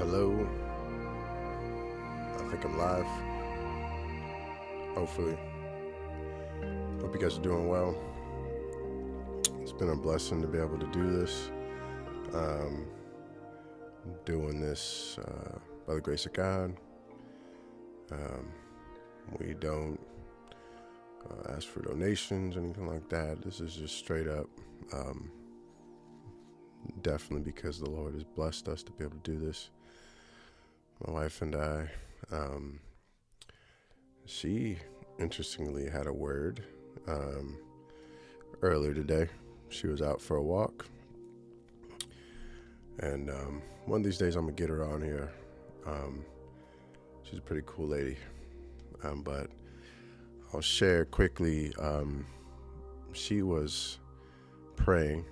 Hello. I think I'm live. Hopefully. Hope you guys are doing well. It's been a blessing to be able to do this. Um, doing this uh, by the grace of God. Um, we don't uh, ask for donations, or anything like that. This is just straight up. Um, definitely because the Lord has blessed us to be able to do this. My wife and I, um, she interestingly had a word um, earlier today. She was out for a walk. And um, one of these days I'm going to get her on here. Um, she's a pretty cool lady. Um, but I'll share quickly. Um, she was praying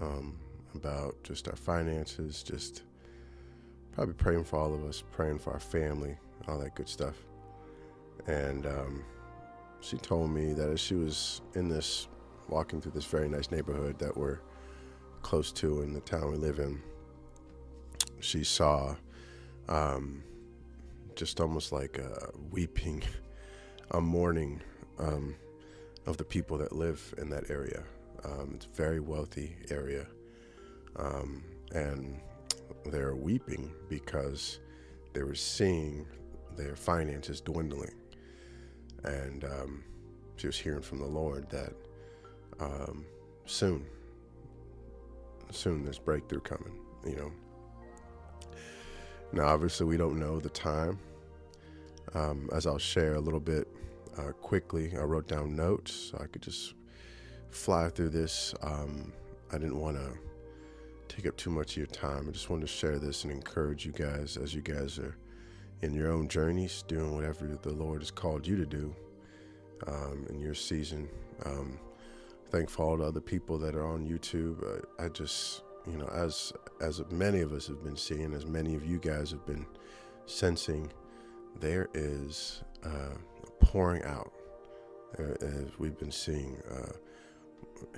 um, about just our finances, just probably praying for all of us, praying for our family, all that good stuff. And um, she told me that as she was in this, walking through this very nice neighborhood that we're close to in the town we live in, she saw um, just almost like a weeping, a mourning um, of the people that live in that area. Um, it's a very wealthy area. Um, and they're weeping because they were seeing their finances dwindling. And um, she was hearing from the Lord that um, soon, soon there's breakthrough coming, you know. Now, obviously, we don't know the time. Um, as I'll share a little bit uh, quickly, I wrote down notes so I could just fly through this. Um, I didn't want to take up too much of your time. I just wanted to share this and encourage you guys as you guys are in your own journeys, doing whatever the Lord has called you to do um, in your season. Um, thank for all the other people that are on YouTube. I, I just, you know, as as many of us have been seeing, as many of you guys have been sensing, there is uh, pouring out. as we've been seeing. Uh,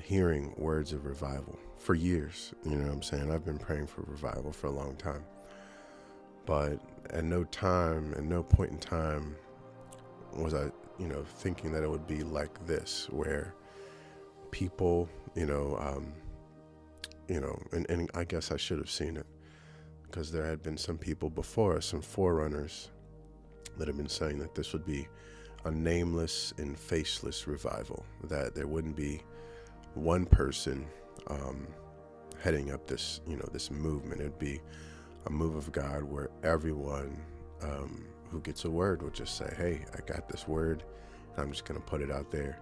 hearing words of revival for years. You know what I'm saying? I've been praying for revival for a long time. But at no time, at no point in time, was I, you know, thinking that it would be like this, where people, you know, um, you know, and, and I guess I should have seen it because there had been some people before us, some forerunners, that had been saying that this would be a nameless and faceless revival, that there wouldn't be one person um, heading up this, you know, this movement. It'd be a move of God where everyone um, who gets a word would just say, "Hey, I got this word, I'm just going to put it out there."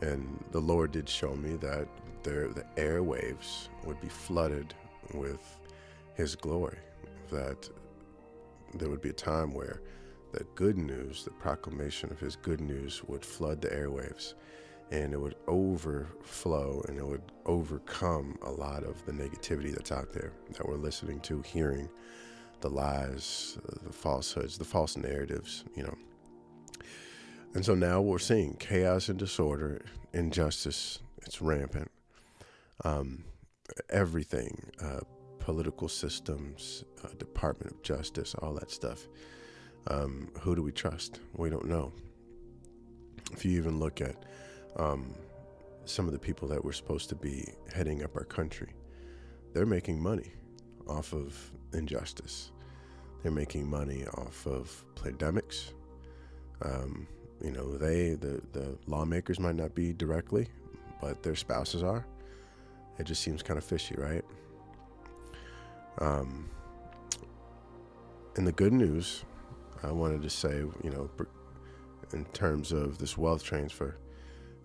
And the Lord did show me that there, the airwaves would be flooded with His glory. That there would be a time where the good news, the proclamation of His good news, would flood the airwaves and it would overflow and it would overcome a lot of the negativity that's out there that we're listening to, hearing the lies, the falsehoods, the false narratives, you know. And so now we're seeing chaos and disorder, injustice, it's rampant. Um, everything, uh, political systems, uh, Department of Justice, all that stuff. Um, who do we trust? We don't know. If you even look at um, some of the people that were supposed to be heading up our country, they're making money off of injustice. They're making money off of pandemics. Um, you know, they the the lawmakers might not be directly, but their spouses are. It just seems kind of fishy, right? Um, and the good news, I wanted to say, you know, in terms of this wealth transfer,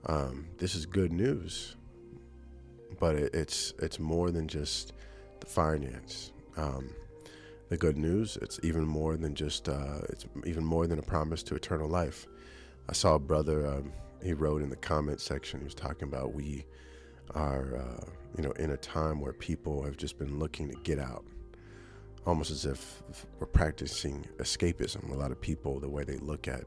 um, this is good news, but it, it's it's more than just the finance. Um, the good news, it's even more than just uh, it's even more than a promise to eternal life. I saw a brother. Um, he wrote in the comment section. He was talking about we are uh, you know in a time where people have just been looking to get out almost as if we're practicing escapism. A lot of people, the way they look at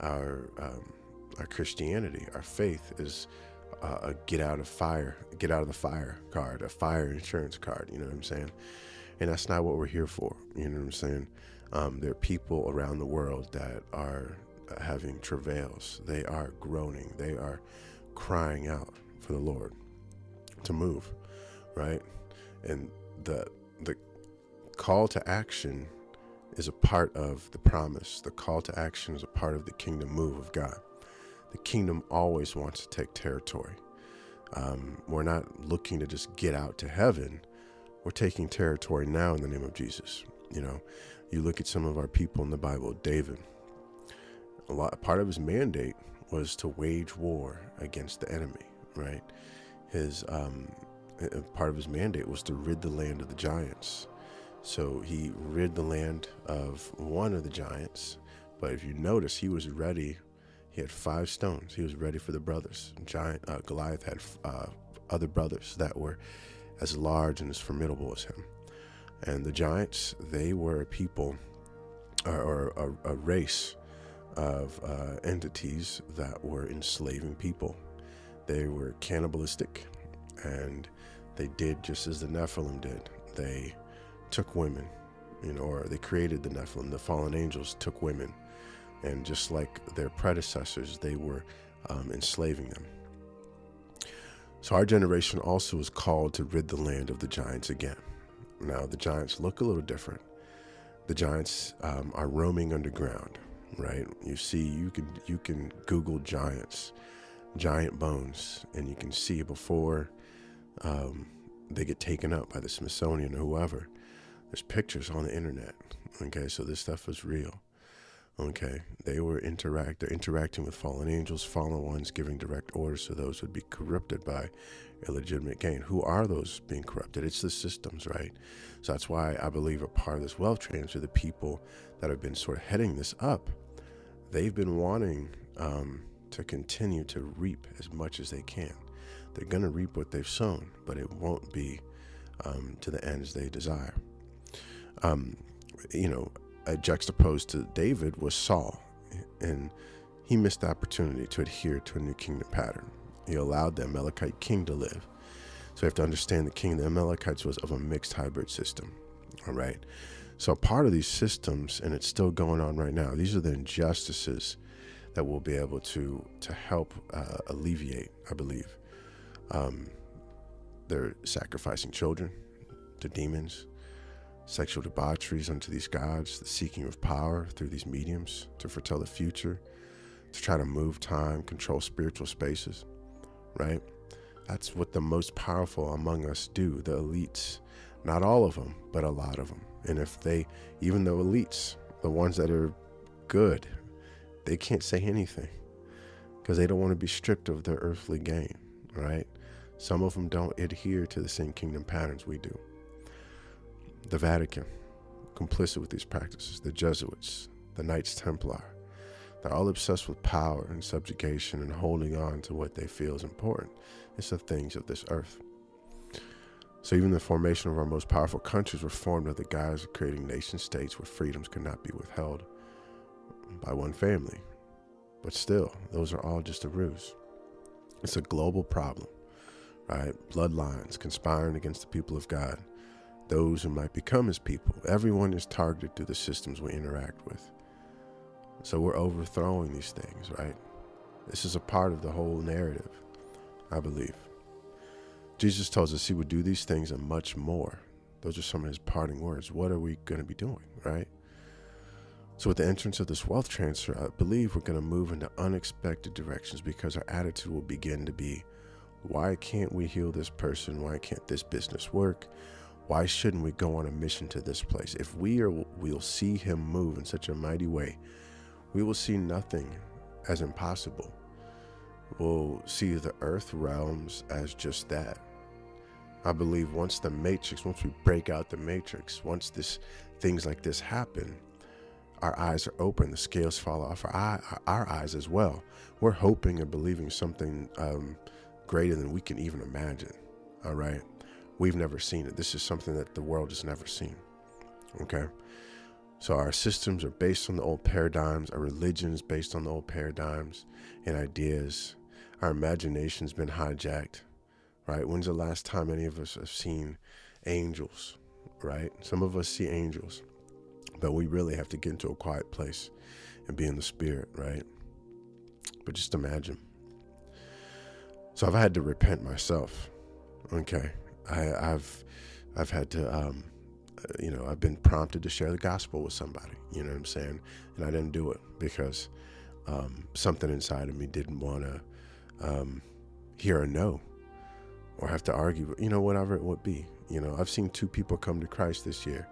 our um, our Christianity, our faith is uh, a get out of fire, get out of the fire card, a fire insurance card. You know what I'm saying? And that's not what we're here for. You know what I'm saying? Um, there are people around the world that are having travails. They are groaning. They are crying out for the Lord to move, right? And the the call to action is a part of the promise. The call to action is a part of the kingdom move of God. The kingdom always wants to take territory. Um, we're not looking to just get out to heaven. We're taking territory now in the name of Jesus. You know, you look at some of our people in the Bible, David. A lot part of his mandate was to wage war against the enemy, right? His um, part of his mandate was to rid the land of the giants. So he rid the land of one of the giants. But if you notice, he was ready. He had five stones. He was ready for the brothers. Giant uh, Goliath had uh, other brothers that were as large and as formidable as him. And the giants, they were a people or, or a, a, race of uh, entities that were enslaving people. They were cannibalistic and they did just as the Nephilim did. They took women, you know, or they created the Nephilim. The fallen angels took women. And just like their predecessors, they were um, enslaving them. So our generation also is called to rid the land of the giants again. Now, the giants look a little different. The giants um, are roaming underground, right? You see, you can you can Google giants, giant bones, and you can see before um, they get taken up by the Smithsonian or whoever. There's pictures on the internet. Okay, so this stuff is real. Okay, they were interact. They're interacting with fallen angels, fallen ones, giving direct orders to those who would be corrupted by illegitimate gain. Who are those being corrupted? It's the systems, right? So that's why I believe a part of this wealth transfer, the people that have been sort of heading this up, they've been wanting um, to continue to reap as much as they can. They're going to reap what they've sown, but it won't be um, to the ends they desire. Um, you know, juxtaposed to David was Saul, and he missed the opportunity to adhere to a new kingdom pattern. He allowed the Amalekite king to live. So we have to understand the king of the Amalekites was of a mixed hybrid system. All right. So part of these systems, and it's still going on right now, these are the injustices that we'll be able to to help uh, alleviate, I believe. Um, they're sacrificing children to demons sexual debaucheries unto these gods, the seeking of power through these mediums to foretell the future, to try to move time, control spiritual spaces, right? That's what the most powerful among us do, the elites. Not all of them, but a lot of them. And if they, even the elites, the ones that are good, they can't say anything because they don't want to be stripped of their earthly gain, right? Some of them don't adhere to the same kingdom patterns we do the Vatican, complicit with these practices, the Jesuits, the Knights Templar. They're all obsessed with power and subjugation and holding on to what they feel is important. It's the things of this earth. So even the formation of our most powerful countries were formed under the guise of creating nation states where freedoms could not be withheld by one family. But still, those are all just a ruse. It's a global problem, right? Bloodlines conspiring against the people of God those who might become his people. Everyone is targeted through the systems we interact with. So we're overthrowing these things, right? This is a part of the whole narrative, I believe. Jesus tells us he would do these things and much more. Those are some of his parting words. What are we going to be doing, right? So, with the entrance of this wealth transfer, I believe we're going to move into unexpected directions because our attitude will begin to be why can't we heal this person? Why can't this business work? Why shouldn't we go on a mission to this place? If we are, we'll see him move in such a mighty way, we will see nothing as impossible. We'll see the earth realms as just that. I believe once the matrix, once we break out the matrix, once this things like this happen, our eyes are open, the scales fall off our, eye, our eyes as well. We're hoping and believing something um, greater than we can even imagine. All right. We've never seen it. This is something that the world has never seen. Okay? So our systems are based on the old paradigms, our religions based on the old paradigms and ideas. Our imagination's been hijacked, right? When's the last time any of us have seen angels, right? Some of us see angels, but we really have to get into a quiet place and be in the spirit, right? But just imagine. So I've had to repent myself. Okay, I, have I've had to, um, uh, you know, I've been prompted to share the gospel with somebody. You know what I'm saying? And I didn't do it because um, something inside of me didn't want to um, hear a no or have to argue. You know, whatever it would be. You know, I've seen two people come to Christ this year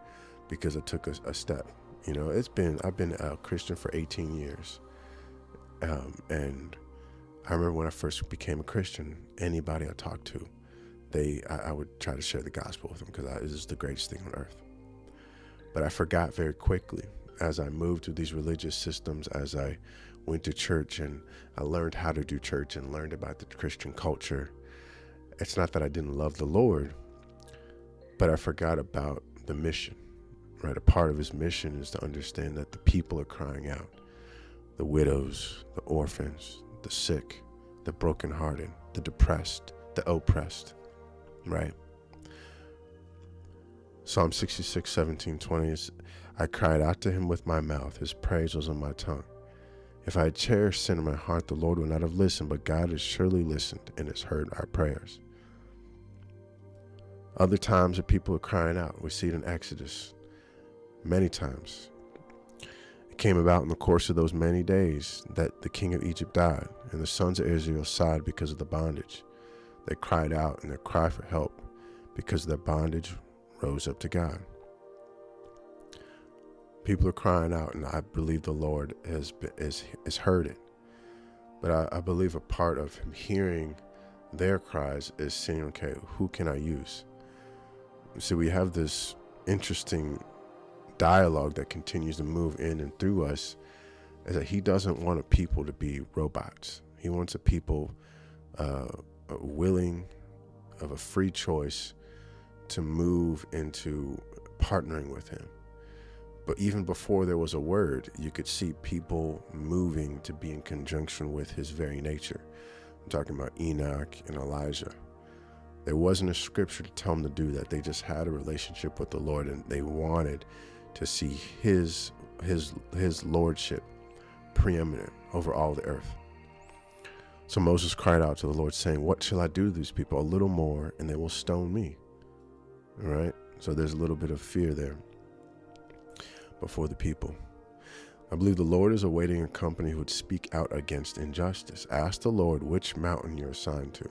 because I took a, a step. You know, it's been I've been a Christian for 18 years, um, and I remember when I first became a Christian. Anybody I talked to, they I, I would try to share the gospel with them because it is the greatest thing on earth. But I forgot very quickly as I moved through these religious systems, as I went to church and I learned how to do church and learned about the Christian culture. It's not that I didn't love the Lord, but I forgot about the mission, right? A part of his mission is to understand that the people are crying out the widows, the orphans, the sick, the brokenhearted, the depressed, the oppressed, right? Psalm 66, 17, 20 is I cried out to him with my mouth, his praise was on my tongue. If I had cherished sin in my heart, the Lord would not have listened, but God has surely listened and has heard our prayers. Other times that people are crying out. We see it in Exodus many times. It came about in the course of those many days that the king of Egypt died, and the sons of Israel sighed because of the bondage. They cried out, and their cry for help because their bondage rose up to God. People are crying out, and I believe the Lord has has, heard it. But I, I believe a part of Him hearing their cries is saying, okay, who can I use? So we have this interesting dialogue that continues to move in and through us is that he doesn't want a people to be robots. He wants a people uh, willing of a free choice to move into partnering with him. But even before there was a word, you could see people moving to be in conjunction with his very nature. I'm talking about Enoch and Elijah. There wasn't a scripture to tell them to do that. They just had a relationship with the Lord and they wanted to see his his his lordship preeminent over all the earth. So Moses cried out to the Lord, saying, What shall I do to these people? A little more, and they will stone me. All right? So there's a little bit of fear there before the people. I believe the Lord is awaiting a company who would speak out against injustice. Ask the Lord which mountain you're assigned to.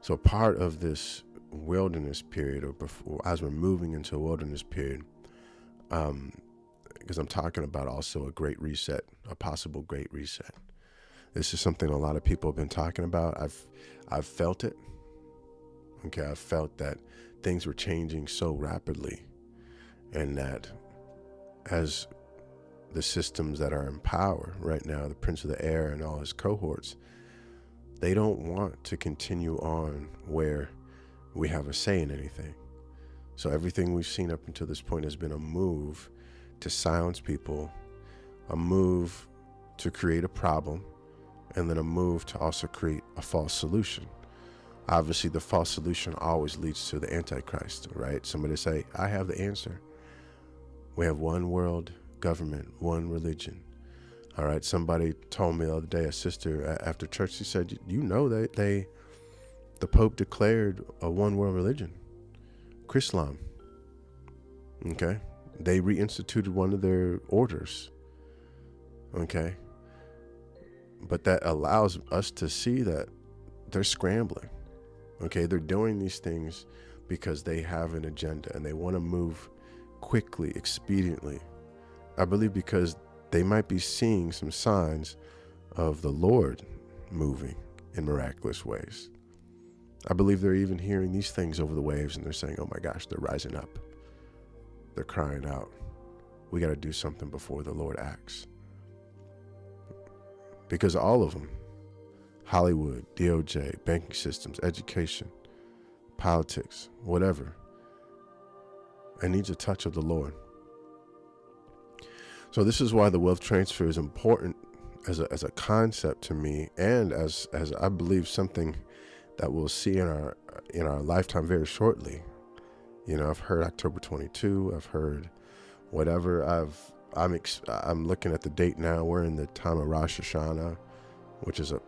So part of this wilderness period, or before, as we're moving into a wilderness period, um, because I'm talking about also a great reset, a possible great reset. This is something a lot of people have been talking about. I've, I've felt it. Okay, I've felt that things were changing so rapidly, and that as the systems that are in power right now, the Prince of the Air and all his cohorts, they don't want to continue on where we have a say in anything. So everything we've seen up until this point has been a move to silence people, a move to create a problem, and then a move to also create a false solution. Obviously, the false solution always leads to the Antichrist, right? Somebody say, I have the answer. We have one world government, one religion, all right. Somebody told me the other day, a sister after church, she said, "You know that they, the Pope declared a one world religion, Chrislam. Okay, they reinstituted one of their orders. Okay, but that allows us to see that they're scrambling. Okay, they're doing these things because they have an agenda and they want to move quickly, expediently. I believe because they might be seeing some signs of the Lord moving in miraculous ways. I believe they're even hearing these things over the waves and they're saying, oh my gosh, they're rising up. They're crying out. We got to do something before the Lord acts. Because all of them Hollywood, DOJ, banking systems, education, politics, whatever it needs a touch of the Lord. So this is why the wealth transfer is important as a, as a concept to me, and as as I believe something that we'll see in our in our lifetime very shortly, You know, I've heard October 22. I've heard whatever. I've I'm ex- I'm looking at the date now. We're in the time of Rosh Hashanah, which is a,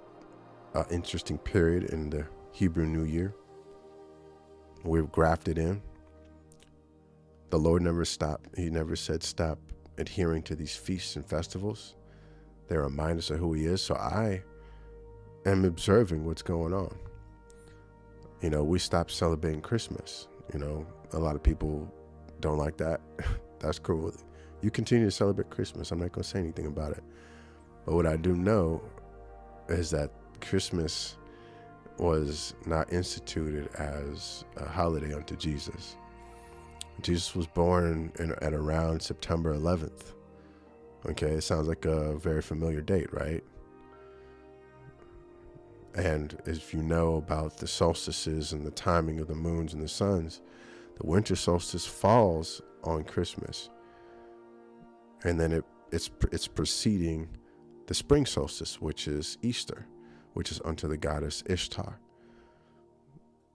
a interesting period in the Hebrew New Year. We've grafted in. The Lord never stopped. He never said stop adhering to these feasts and festivals. They remind us of who He is. So I am observing what's going on. You know, we stopped celebrating Christmas. You know, a lot of people don't like that. That's cool. You continue to celebrate Christmas. I'm not going to say anything about it. But what I do know is that Christmas was not instituted as a holiday unto Jesus. Jesus was born in, at around September 11th. Okay, it sounds like a very familiar date, right? And if you know about the solstices and the timing of the moons and the suns, the winter solstice falls on Christmas. And then it, it's, it's preceding the spring solstice, which is Easter, which is unto the goddess Ishtar.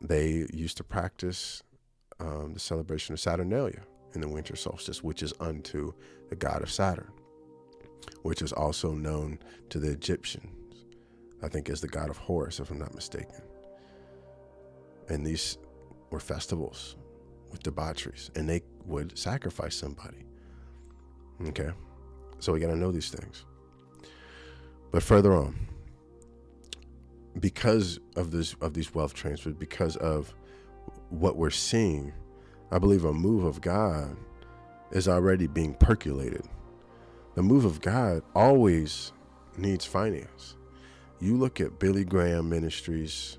They used to practice um, the celebration of Saturnalia in the winter solstice, which is unto the god of Saturn, which is also known to the Egyptians, I think, as the god of Horus, if I'm not mistaken. And these were festivals with debaucheries, and they would sacrifice somebody. Okay, so we got to know these things. But further on, because of this of these wealth transfers, because of what we're seeing, I believe a move of God is already being percolated. The move of God always needs finance. You look at Billy Graham Ministries,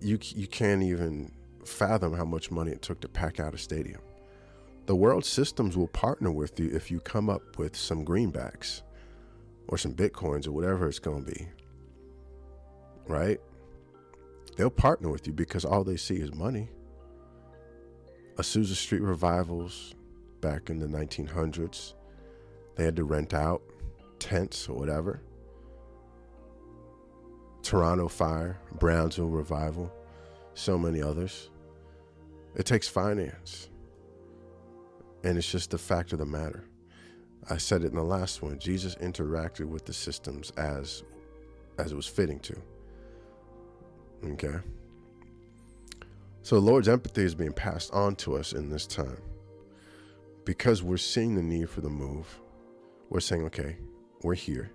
you you can't even fathom how much money it took to pack out a stadium. The world systems will partner with you if you come up with some greenbacks or some bitcoins or whatever it's going to be. Right? They'll partner with you because all they see is money. Azusa Street revivals back in the 1900s, they had to rent out tents or whatever. Toronto Fire, Brownsville Revival, so many others. It takes finance. And it's just the fact of the matter. I said it in the last one. Jesus interacted with the systems as as it was fitting to. Okay. So the Lord's empathy is being passed on to us in this time. Because we're seeing the need for the move, we're saying, okay, we're here.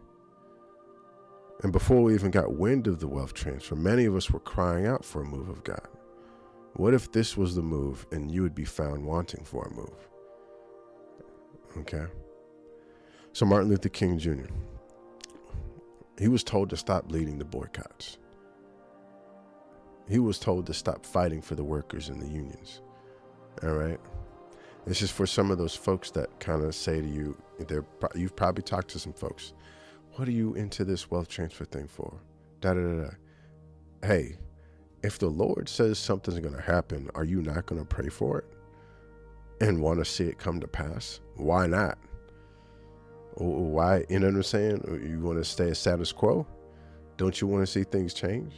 And before we even got wind of the wealth transfer, many of us were crying out for a move of God. What if this was the move and you would be found wanting for a move? Okay. So Martin Luther King Jr. He was told to stop leading the boycotts. He was told to stop fighting for the workers and the unions. All right. This is for some of those folks that kind of say to you, they're, you've probably talked to some folks. What are you into this wealth transfer thing for? Da da da da. Hey, if the Lord says something's going to happen, are you not going to pray for it and want to see it come to pass? Why not? Why, you know what I'm saying? You want to stay a status quo? Don't you want to see things change?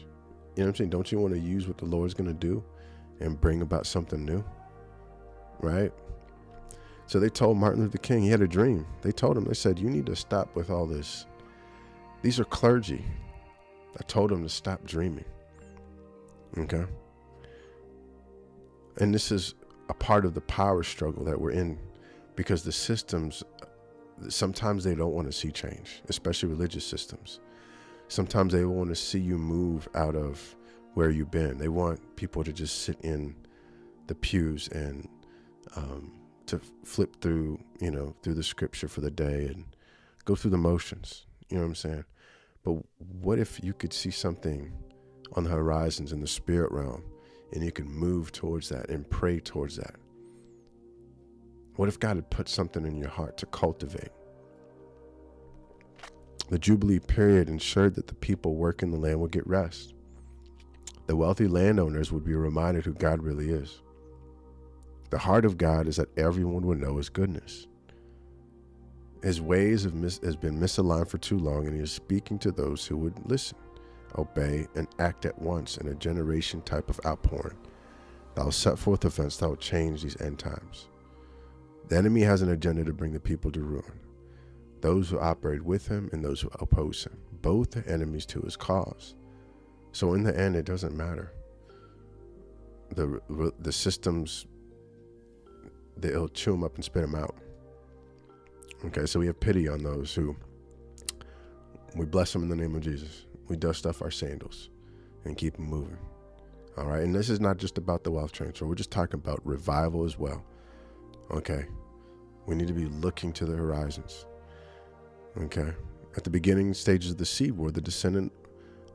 You know what I'm saying? Don't you want to use what the Lord's going to do and bring about something new? Right? So they told Martin Luther King, he had a dream. They told him, they said, you need to stop with all this. These are clergy. I told him to stop dreaming. Okay? And this is a part of the power struggle that we're in because the systems, sometimes they don't want to see change, especially religious systems. Sometimes they want to see you move out of where you've been. They want people to just sit in the pews and um, to flip through, you know, through the scripture for the day and go through the motions. You know what I'm saying? But what if you could see something on the horizons in the spirit realm and you can move towards that and pray towards that? What if God had put something in your heart to cultivate? The Jubilee period ensured that the people working the land would get rest. The wealthy landowners would be reminded who God really is. The heart of God is that everyone would know his goodness. His ways have mis- has been misaligned for too long, and he is speaking to those who would listen, obey, and act at once in a generation type of outpouring. that will set forth events that will change these end times. The enemy has an agenda to bring the people to ruin. Those who operate with him and those who oppose him, both are enemies to his cause. So in the end, it doesn't matter. The the systems, they'll chew them up and spit them out. Okay, so we have pity on those who we bless them in the name of Jesus. We dust off our sandals and keep them moving. All right. And this is not just about the wealth transfer. We're just talking about revival as well. Okay. We need to be looking to the horizons. Okay. At the beginning stages of the seed war, the descendant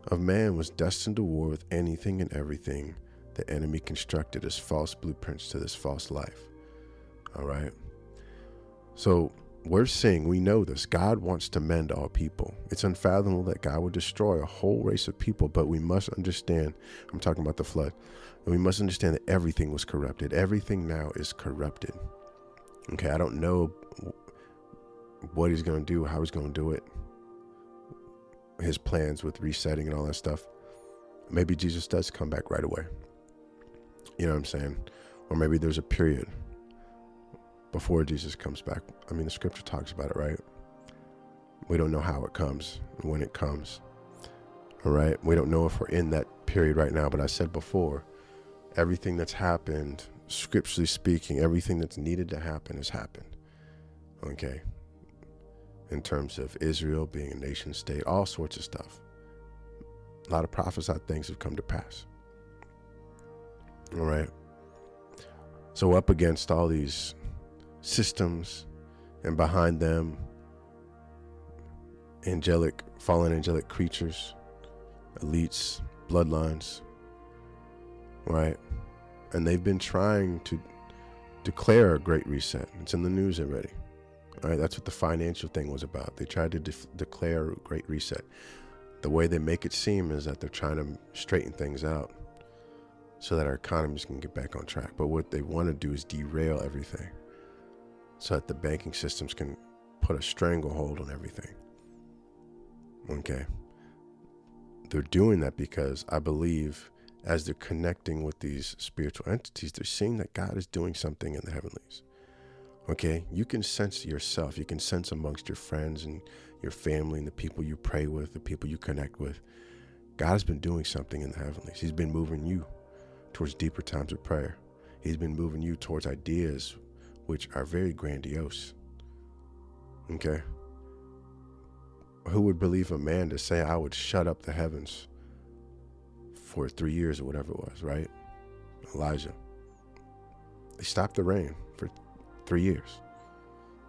of man was destined to war with anything and everything the enemy constructed as false blueprints to this false life. All right. So we're seeing, we know this. God wants to mend all people. It's unfathomable that God would destroy a whole race of people, but we must understand. I'm talking about the flood. And we must understand that everything was corrupted. Everything now is corrupted. Okay, I don't know what he's going to do, how he's going to do it, his plans with resetting and all that stuff. Maybe Jesus does come back right away. You know what I'm saying? Or maybe there's a period before Jesus comes back. I mean, the scripture talks about it, right? We don't know how it comes, when it comes. All right. We don't know if we're in that period right now, but I said before, everything that's happened, scripturally speaking, everything that's needed to happen has happened. Okay. In terms of Israel being a nation state, all sorts of stuff. A lot of prophesied things have come to pass. All right. So, up against all these systems and behind them angelic fallen angelic creatures elites bloodlines right? And they've been trying to declare a great reset. It's in the news already all right? That's what the financial thing was about. They tried to def- declare a great reset. The way they make it seem is that they're trying to straighten things out so that our economies can get back on track. But what they want to do is derail everything so that the banking systems can put a stranglehold on everything. Okay. They're doing that because I believe as they're connecting with these spiritual entities, they're seeing that God is doing something in the heavenlies. Okay. You can sense yourself, you can sense amongst your friends and your family and the people you pray with, the people you connect with. God has been doing something in the heavenlies. He's been moving you towards deeper times of prayer. He's been moving you towards ideas which are very grandiose. Okay? Who would believe a man to say, I would shut up the heavens for three years or whatever it was, right? Elijah. They stopped the rain for three years.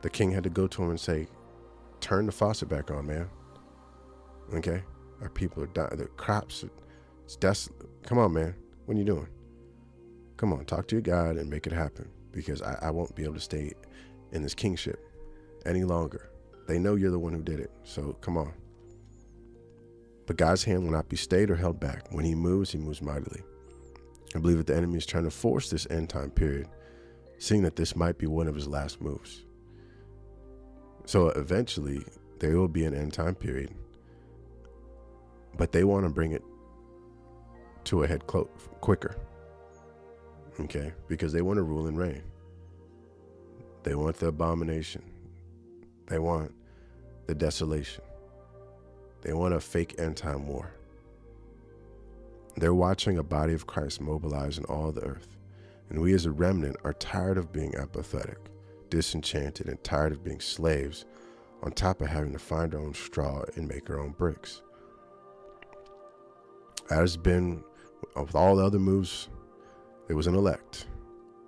The king had to go to him and say, Turn the faucet back on, man. Okay? Our people are dying. The crops, it's desolate. Come on, man. What are you doing? Come on, talk to your God and make it happen because I, I won't be able to stay in this kingship any longer. They know you're the one who did it. So come on. But God's hand will not be stayed or held back. When he moves, he moves mightily. I believe that the enemy is trying to force this end time period, seeing that this might be one of his last moves. So eventually, there will be an end time period. But they want to bring it to a head clo- quicker okay? Because they want to rule and reign. They want the abomination. They want the desolation. They want a fake end time war. They're watching a body of Christ mobilize in all the earth. And we as a remnant are tired of being apathetic, disenchanted, and tired of being slaves, on top of having to find our own straw and make our own bricks. As been with all the other moves there was an elect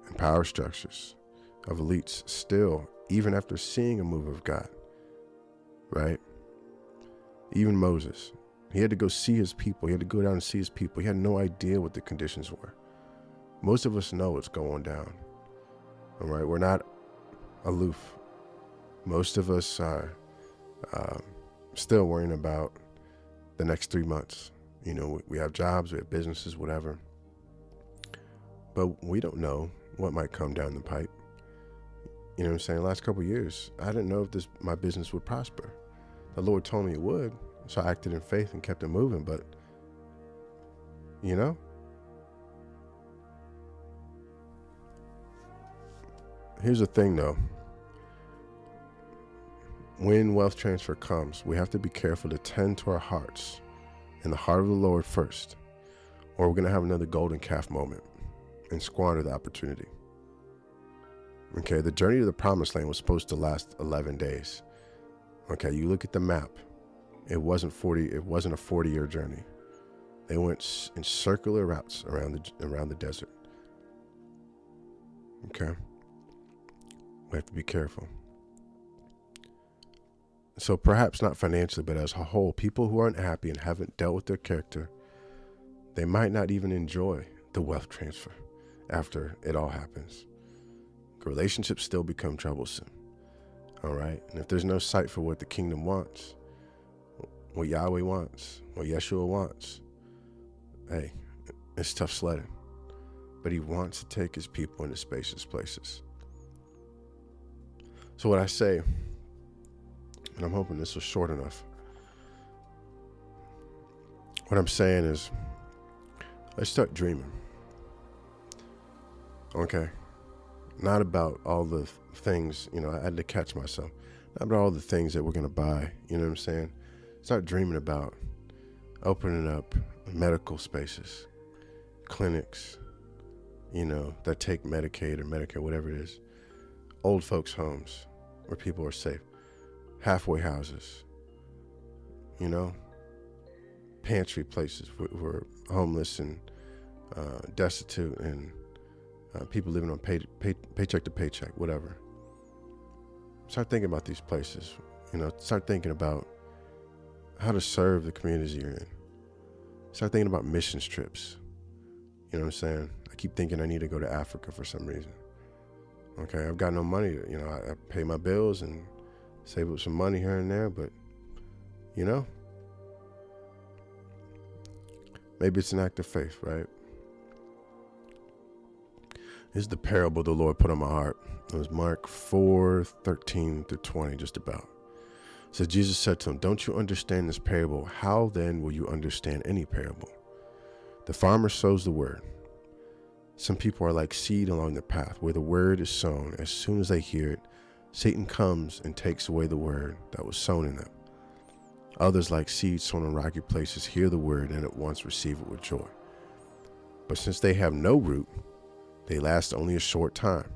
and power structures of elites still, even after seeing a move of God, right? Even Moses, he had to go see his people. He had to go down and see his people. He had no idea what the conditions were. Most of us know what's going down. All right, we're not aloof. Most of us are um, still worrying about the next three months. You know, we have jobs, we have businesses, whatever. But we don't know what might come down the pipe. You know what I'm saying? The last couple years, I didn't know if this my business would prosper. The Lord told me it would, so I acted in faith and kept it moving. But you know, here's the thing though. When wealth transfer comes, we have to be careful to tend to our hearts in the heart of the Lord first, or we're going to have another golden calf moment and squander the opportunity. Okay, the journey to the promised land was supposed to last 11 days. Okay, you look at the map. It wasn't 40 it wasn't a 40 year journey. They went in circular routes around the around the desert. Okay? We have to be careful. So perhaps not financially, but as a whole, people who aren't happy and haven't dealt with their character, they might not even enjoy the wealth transfer after it all happens. Relationships still become troublesome. All right. And if there's no sight for what the kingdom wants, what Yahweh wants, what Yeshua wants, hey, it's tough sledding. But he wants to take his people into spacious places. So, what I say, and I'm hoping this was short enough, what I'm saying is, let's start dreaming. Okay? Not about all the things, you know, I had to catch myself. Not about all the things that we're going to buy, you know what I'm saying? Start dreaming about opening up medical spaces, clinics, you know, that take Medicaid or Medicare, whatever it is, old folks' homes where people are safe, halfway houses, you know, pantry places where, where homeless and uh, destitute and uh, people living on pay, pay, paycheck to paycheck, whatever. Start thinking about these places. You know, start thinking about how to serve the communities you're in. Start thinking about missions trips. You know what I'm saying? I keep thinking I need to go to Africa for some reason. Okay, I've got no money. You know, I, I pay my bills and save up some money here and there, but you know, maybe it's an act of faith, right? This is the parable the Lord put on my heart. It was Mark 4 13 through 20, just about. So Jesus said to him, Don't you understand this parable? How then will you understand any parable? The farmer sows the word. Some people are like seed along the path where the word is sown. As soon as they hear it, Satan comes and takes away the word that was sown in them. Others, like seed sown in rocky places, hear the word and at once receive it with joy. But since they have no root, they last only a short time.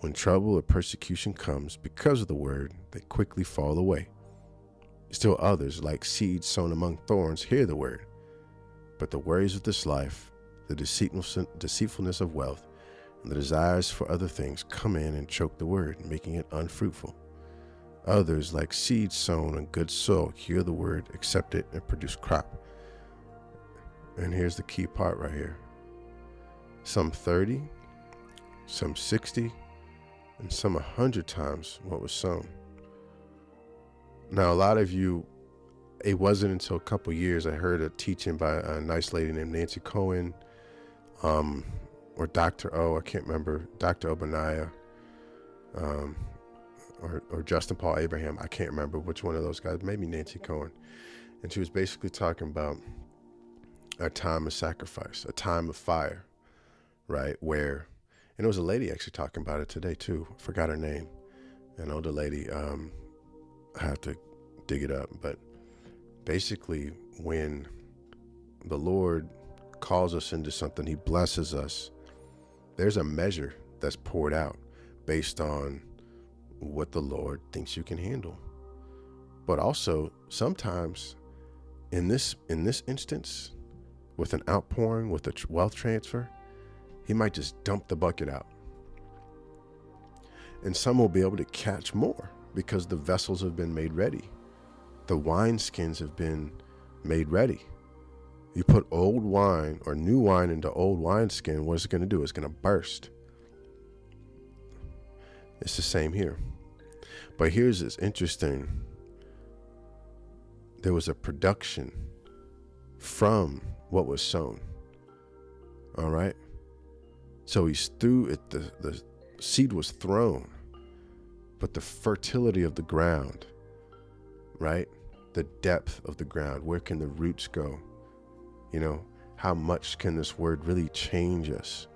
When trouble or persecution comes because of the word, they quickly fall away. Still others, like seeds sown among thorns, hear the word. But the worries of this life, the deceitfulness of wealth, and the desires for other things come in and choke the word, making it unfruitful. Others, like seeds sown on good soil, hear the word, accept it, and produce crop. And here's the key part right here some 30, some 60, and some 100 times what was sown. Now, a lot of you, it wasn't until a couple years I heard a teaching by a nice lady named Nancy Coen, um, or Dr. O, I can't remember, Dr. Obadiah, um, or, or Justin Paul Abraham, I can't remember which one of those guys, maybe Nancy Coen. And she was basically talking about a time of sacrifice, a time of fire right? Where, and it was a lady actually talking about it today too. Forgot her name. An older lady. Um, I have to dig it up, but basically, when the Lord calls us into something, He blesses us. There's a measure that's poured out based on what the Lord thinks you can handle. But also, sometimes in this in this instance, with an outpouring, with a wealth transfer, he might just dump the bucket out. And some will be able to catch more because the vessels have been made ready. The wineskins have been made ready. You put old wine or new wine into old wineskin, what is it going to do? It's going to burst. It's the same here. But here's this interesting there was a production from what was sown. All right? So he's threw it, the, the seed was thrown, but the fertility of the ground, right? The depth of the ground, where can the roots go? You know, how much can this word really change us,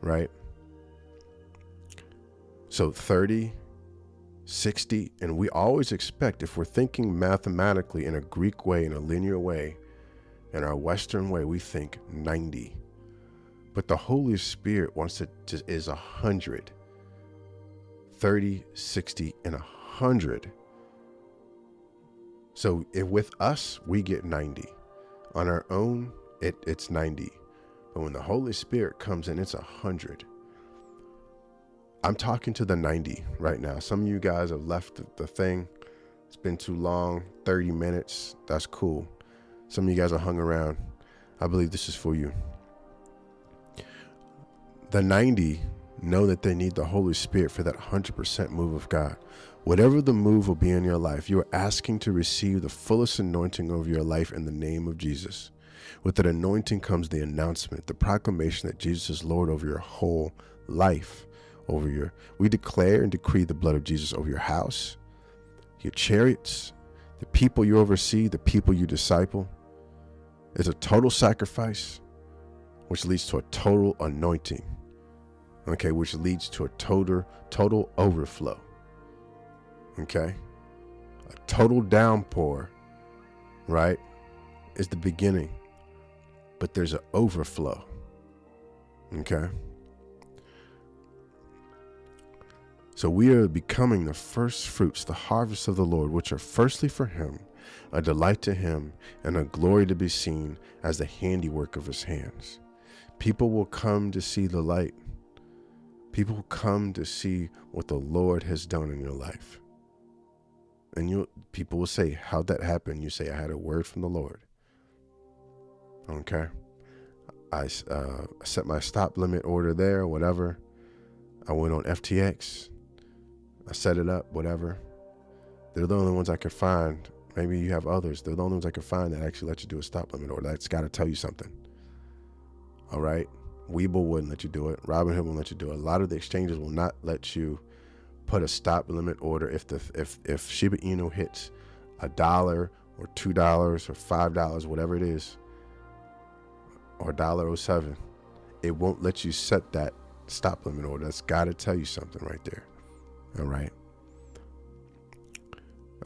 right? So 30, 60, and we always expect, if we're thinking mathematically in a Greek way, in a linear way, in our Western way, we think 90. But the Holy Spirit wants it to is 100. 30, 60, and a 100. So if with us, we get 90. On our own, it, it's 90. But when the Holy Spirit comes in, it's a 100. I'm talking to the 90 right now. Some of you guys have left the thing. It's been too long 30 minutes. That's cool. Some of you guys are hung around. I believe this is for you. The 90 know that they need the Holy Spirit for that 100% move of God. Whatever the move will be in your life, you are asking to receive the fullest anointing over your life in the name of Jesus. With that anointing comes the announcement, the proclamation that Jesus is Lord over your whole life over your we declare and decree the blood of Jesus over your house, your chariots, the people you oversee, the people you disciple. It's a total sacrifice, which leads to a total anointing. Okay, which leads to a total total overflow. Okay? A total downpour, right? Is the beginning. But there's an overflow. Okay? So we are becoming the first fruits, the harvest of the Lord, which are firstly for him, a delight to him, and a glory to be seen as the handiwork of his hands. People will come to see the light. People come to see what the Lord has done in your life. And you people will say, How'd that happen? You say, I had a word from the Lord. Okay. I uh, set my stop limit order there, whatever. I went on FTX I set it up, whatever. They're the only ones I could find. Maybe you have others. They're the only ones I could find that actually let you do a stop limit order. That's got to tell you something. All right. Webull wouldn't let you do it. Robinhood won't let you do it. A lot of the exchanges will not let you put a stop limit order if the if if Shiba Inu hits a dollar or two dollars or five dollars, whatever it is, or dollar oh seven, it won't let you set that stop limit order. That's got to tell you something right there. All right.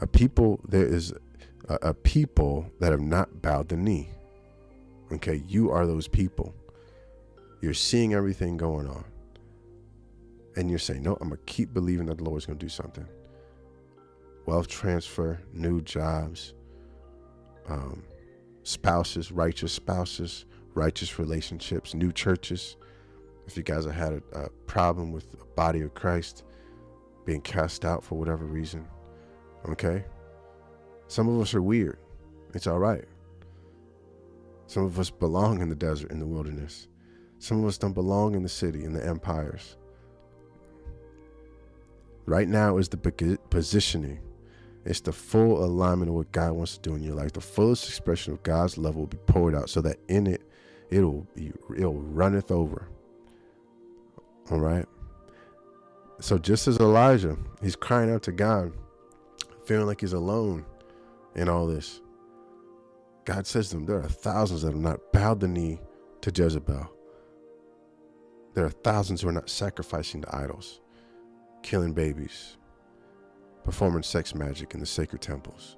A people, there is a, a people that have not bowed the knee. Okay. You are those people. You're seeing everything going on. And you're saying, no, I'm going to keep believing that the Lord is going to do something. Wealth transfer, new jobs, um, spouses, righteous spouses, righteous relationships, new churches. If you guys have had a, a problem with the body of Christ, being cast out for whatever reason. Okay? Some of us are weird. It's all right. Some of us belong in the desert, in the wilderness. Some of us don't belong in the city, in the empires. Right now is the positioning. It's the full alignment of what God wants to do in your life. The fullest expression of God's love will be poured out so that in it, it'll be, it'll runneth over. All right. So just as Elijah, he's crying out to God, feeling like he's alone in all this. God says to him, There are thousands that have not bowed the knee to Jezebel. There are thousands who are not sacrificing to idols, killing babies, performing sex magic in the sacred temples,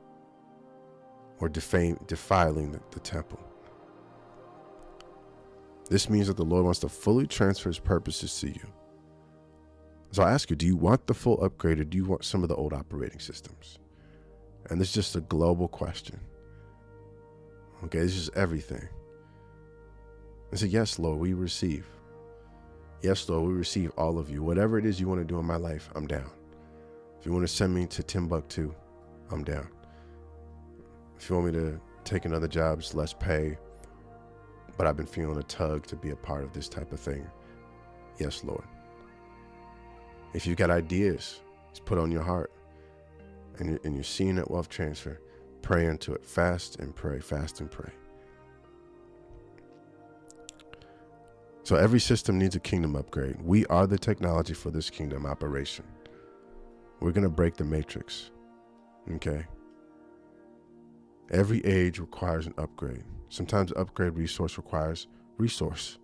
or defame, defiling the, the temple. This means that the Lord wants to fully transfer his purposes to you so I ask you, do you want the full upgrade or do you want some of the old operating systems? And this is just a global question. Okay, this is everything. I said, Yes, Lord, we receive. Yes, Lord, we receive all of you. Whatever it is you want to do in my life, I'm down. If you want to send me to Timbuktu, I'm down. If you want me to take another job, it's less pay, but I've been feeling a tug to be a part of this type of thing. Yes, Lord. If you've got ideas, just put on your heart and you're, and you're seeing that wealth transfer, pray into it. Fast and pray, fast and pray. So every system needs a kingdom upgrade. We are the technology for this kingdom operation. We're going to break the matrix. Okay? Every age requires an upgrade. Sometimes upgrade resource requires resource.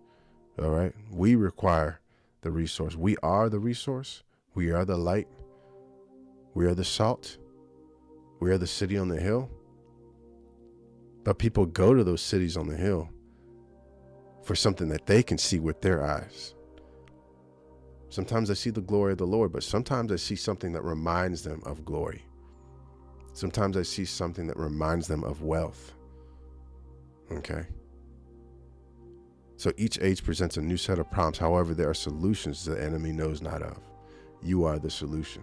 All right? We require the resource. We are the resource. We are the light. We are the salt. We are the city on the hill. But people go to those cities on the hill for something that they can see with their eyes. Sometimes I see the glory of the Lord, but sometimes I see something that reminds them of glory. Sometimes I see something that reminds them of wealth. Okay? So each age presents a new set of problems. However, there are solutions the enemy knows not of. You are the solution.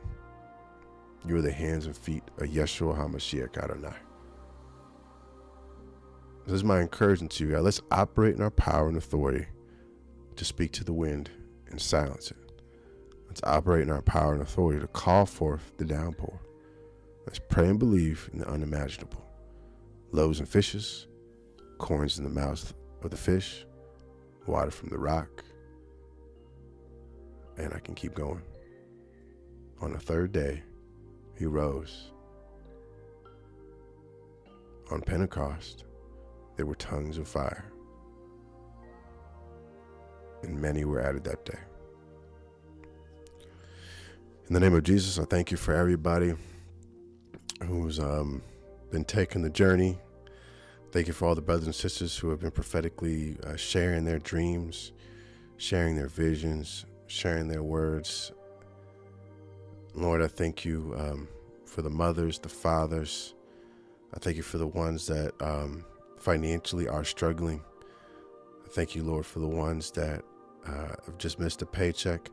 You are the hands and feet of Yeshua HaMashiach Adonai. This is my encouragement to you guys. Let's operate in our power and authority to speak to the wind and silence it. Let's operate in our power and authority to call forth the downpour. Let's pray and believe in the unimaginable. Loaves and fishes, corns in the mouths of the fish, water from the rock. And I can keep going. On the third day, he rose. On Pentecost, there were tongues of fire, and many were added that day. In the name of Jesus, I thank you for everybody who's um, been taking the journey. Thank you for all the brothers and sisters who have been prophetically uh, sharing their dreams, sharing their visions, sharing their words. Lord, I thank you um, for the mothers, the fathers. I thank you for the ones that um, financially are struggling. I thank you, Lord, for the ones that uh, have just missed a paycheck.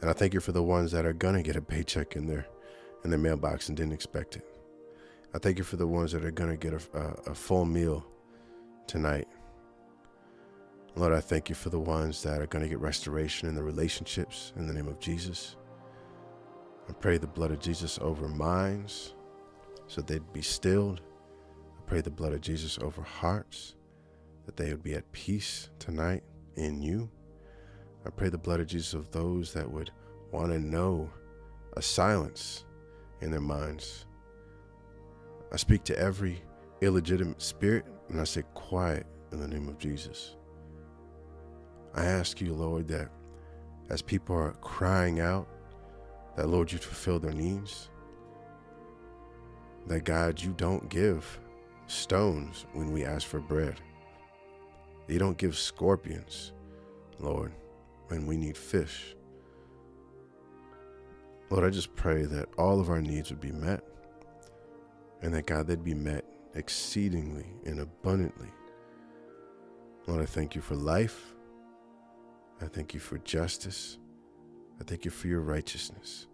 And I thank you for the ones that are gonna get a paycheck in their in their mailbox and didn't expect it. I thank you for the ones that are gonna get a, a, a full meal tonight. Lord, I thank you for the ones that are going to get restoration in the relationships in the name of Jesus. I pray the blood of Jesus over minds so they'd be stilled pray the blood of Jesus over hearts, that they would be at peace tonight in you. I pray the blood of Jesus of those that would want to know a silence in their minds. I speak to every illegitimate spirit and I say, quiet in the name of Jesus. I ask you, Lord, that as people are crying out, that Lord, you fulfill their needs. That God, you don't give stones when we ask for bread. You don't give scorpions, Lord, when we need fish. Lord, I just pray that all of our needs would be met and that God, they'd be met exceedingly and abundantly. Lord, I thank you for life. I thank you for justice. I thank you for your righteousness.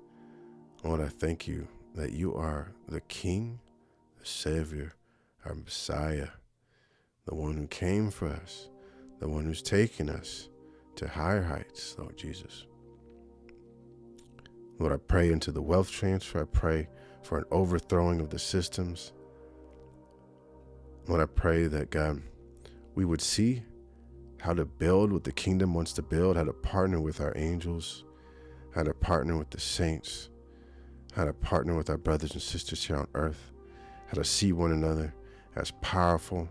Lord, I thank you that you are the King, the Savior, our Messiah, the one who came for us, the one who's taken us to higher heights, Lord Jesus. Lord, I pray into the wealth transfer. I pray for an overthrowing of the systems. Lord, I pray that God, we would see how to build what the kingdom wants to build, how to partner with our angels, how to partner with the saints, how to partner with our brothers and sisters here on earth, how to see one another, as powerful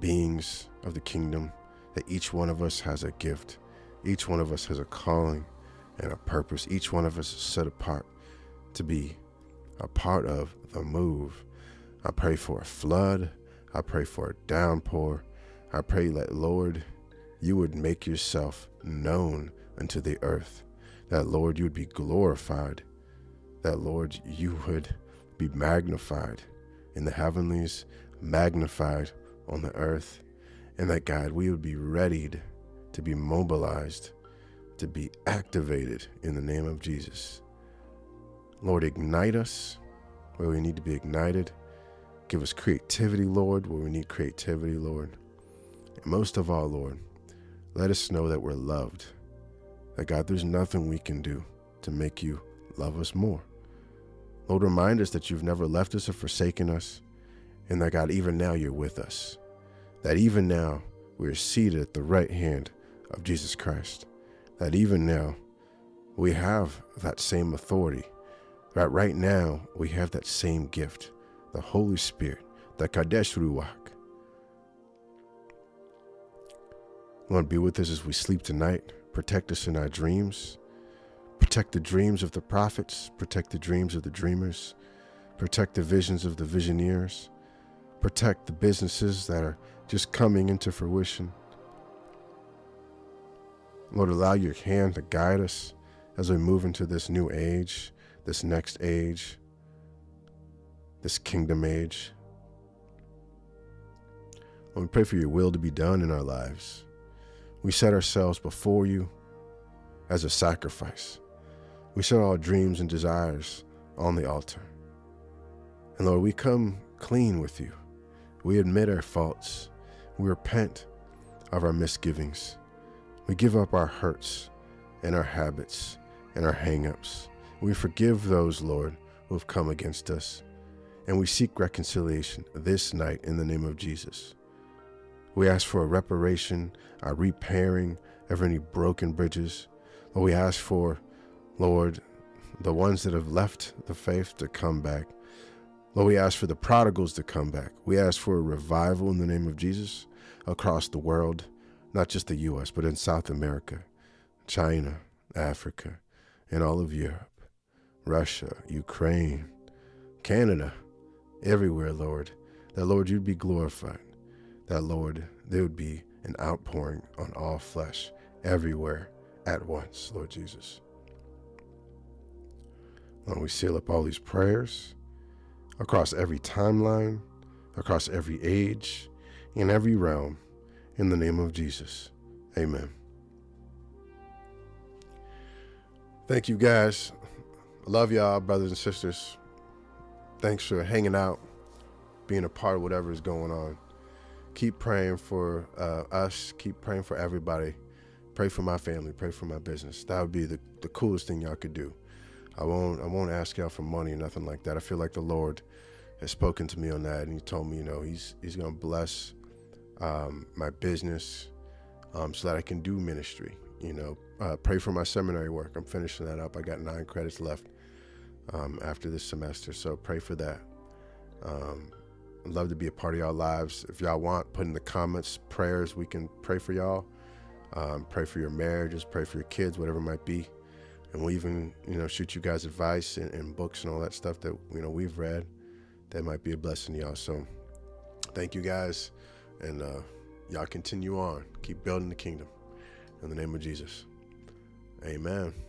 beings of the kingdom, that each one of us has a gift, each one of us has a calling and a purpose, each one of us is set apart to be a part of the move. I pray for a flood. I pray for a downpour. I pray that, Lord, you would make yourself known unto the earth. That, Lord, you would be glorified. That, Lord, you would be magnified in the heavenlies magnified on the earth, and that God, we would be readied to be mobilized, to be activated in the name of Jesus. Lord, ignite us where we need to be ignited. Give us creativity, Lord, where we need creativity, Lord. And most of all, Lord, let us know that we're loved. That God, there's nothing we can do to make you love us more. Lord, remind us that you've never left us or forsaken us and that God, even now you're with us. That even now we're seated at the right hand of Jesus Christ. That even now we have that same authority. That right now we have that same gift, the Holy Spirit, the Kadesh Ruach. Lord, be with us as we sleep tonight. Protect us in our dreams. Protect the dreams of the prophets, protect the dreams of the dreamers, protect the visions of the visioneers, protect the businesses that are just coming into fruition. Lord, allow your hand to guide us as we move into this new age, this next age, this kingdom age. Lord, we pray for your will to be done in our lives. We set ourselves before you as a sacrifice. We set our dreams and desires on the altar. And Lord, we come clean with you. We admit our faults. We repent of our misgivings. We give up our hurts and our habits and our hangups. We forgive those, Lord, who have come against us. And we seek reconciliation this night in the name of Jesus. We ask for a reparation, a repairing of any broken bridges. Lord, we ask for, Lord, the ones that have left the faith to come back. Lord, we ask for the prodigals to come back. We ask for a revival in the name of Jesus across the world, not just the U.S., but in South America, China, Africa, and all of Europe, Russia, Ukraine, Canada, everywhere, Lord, that, Lord, you'd be glorified. That, Lord, there would be an outpouring on all flesh everywhere at once, Lord Jesus. Lord, we seal up all these prayers across every timeline, across every age, in every realm, in the name of Jesus. Amen. Thank you guys. I love y'all, brothers and sisters. Thanks for hanging out, being a part of whatever is going on. Keep praying for uh, us. Keep praying for everybody. Pray for my family. Pray for my business. That would be the, the coolest thing y'all could do. I won't I won't ask y'all for money or nothing like that. I feel like the Lord has spoken to me on that, and He told me, you know, He's He's gonna bless um, my business um, so that I can do ministry. You know, uh, pray for my seminary work. I'm finishing that up. I got nine credits left um, after this semester, so pray for that. Um, I'd love to be a part of y'all lives. If y'all want, put in the comments prayers. We can pray for y'all. Um, pray for your marriages. Pray for your kids, whatever it might be and we even you know shoot you guys advice and, and, books and all that stuff that you know we've read that might be a blessing to y'all. So thank you guys and uh, y'all continue on. Keep building the kingdom. In the name of jesus. Amen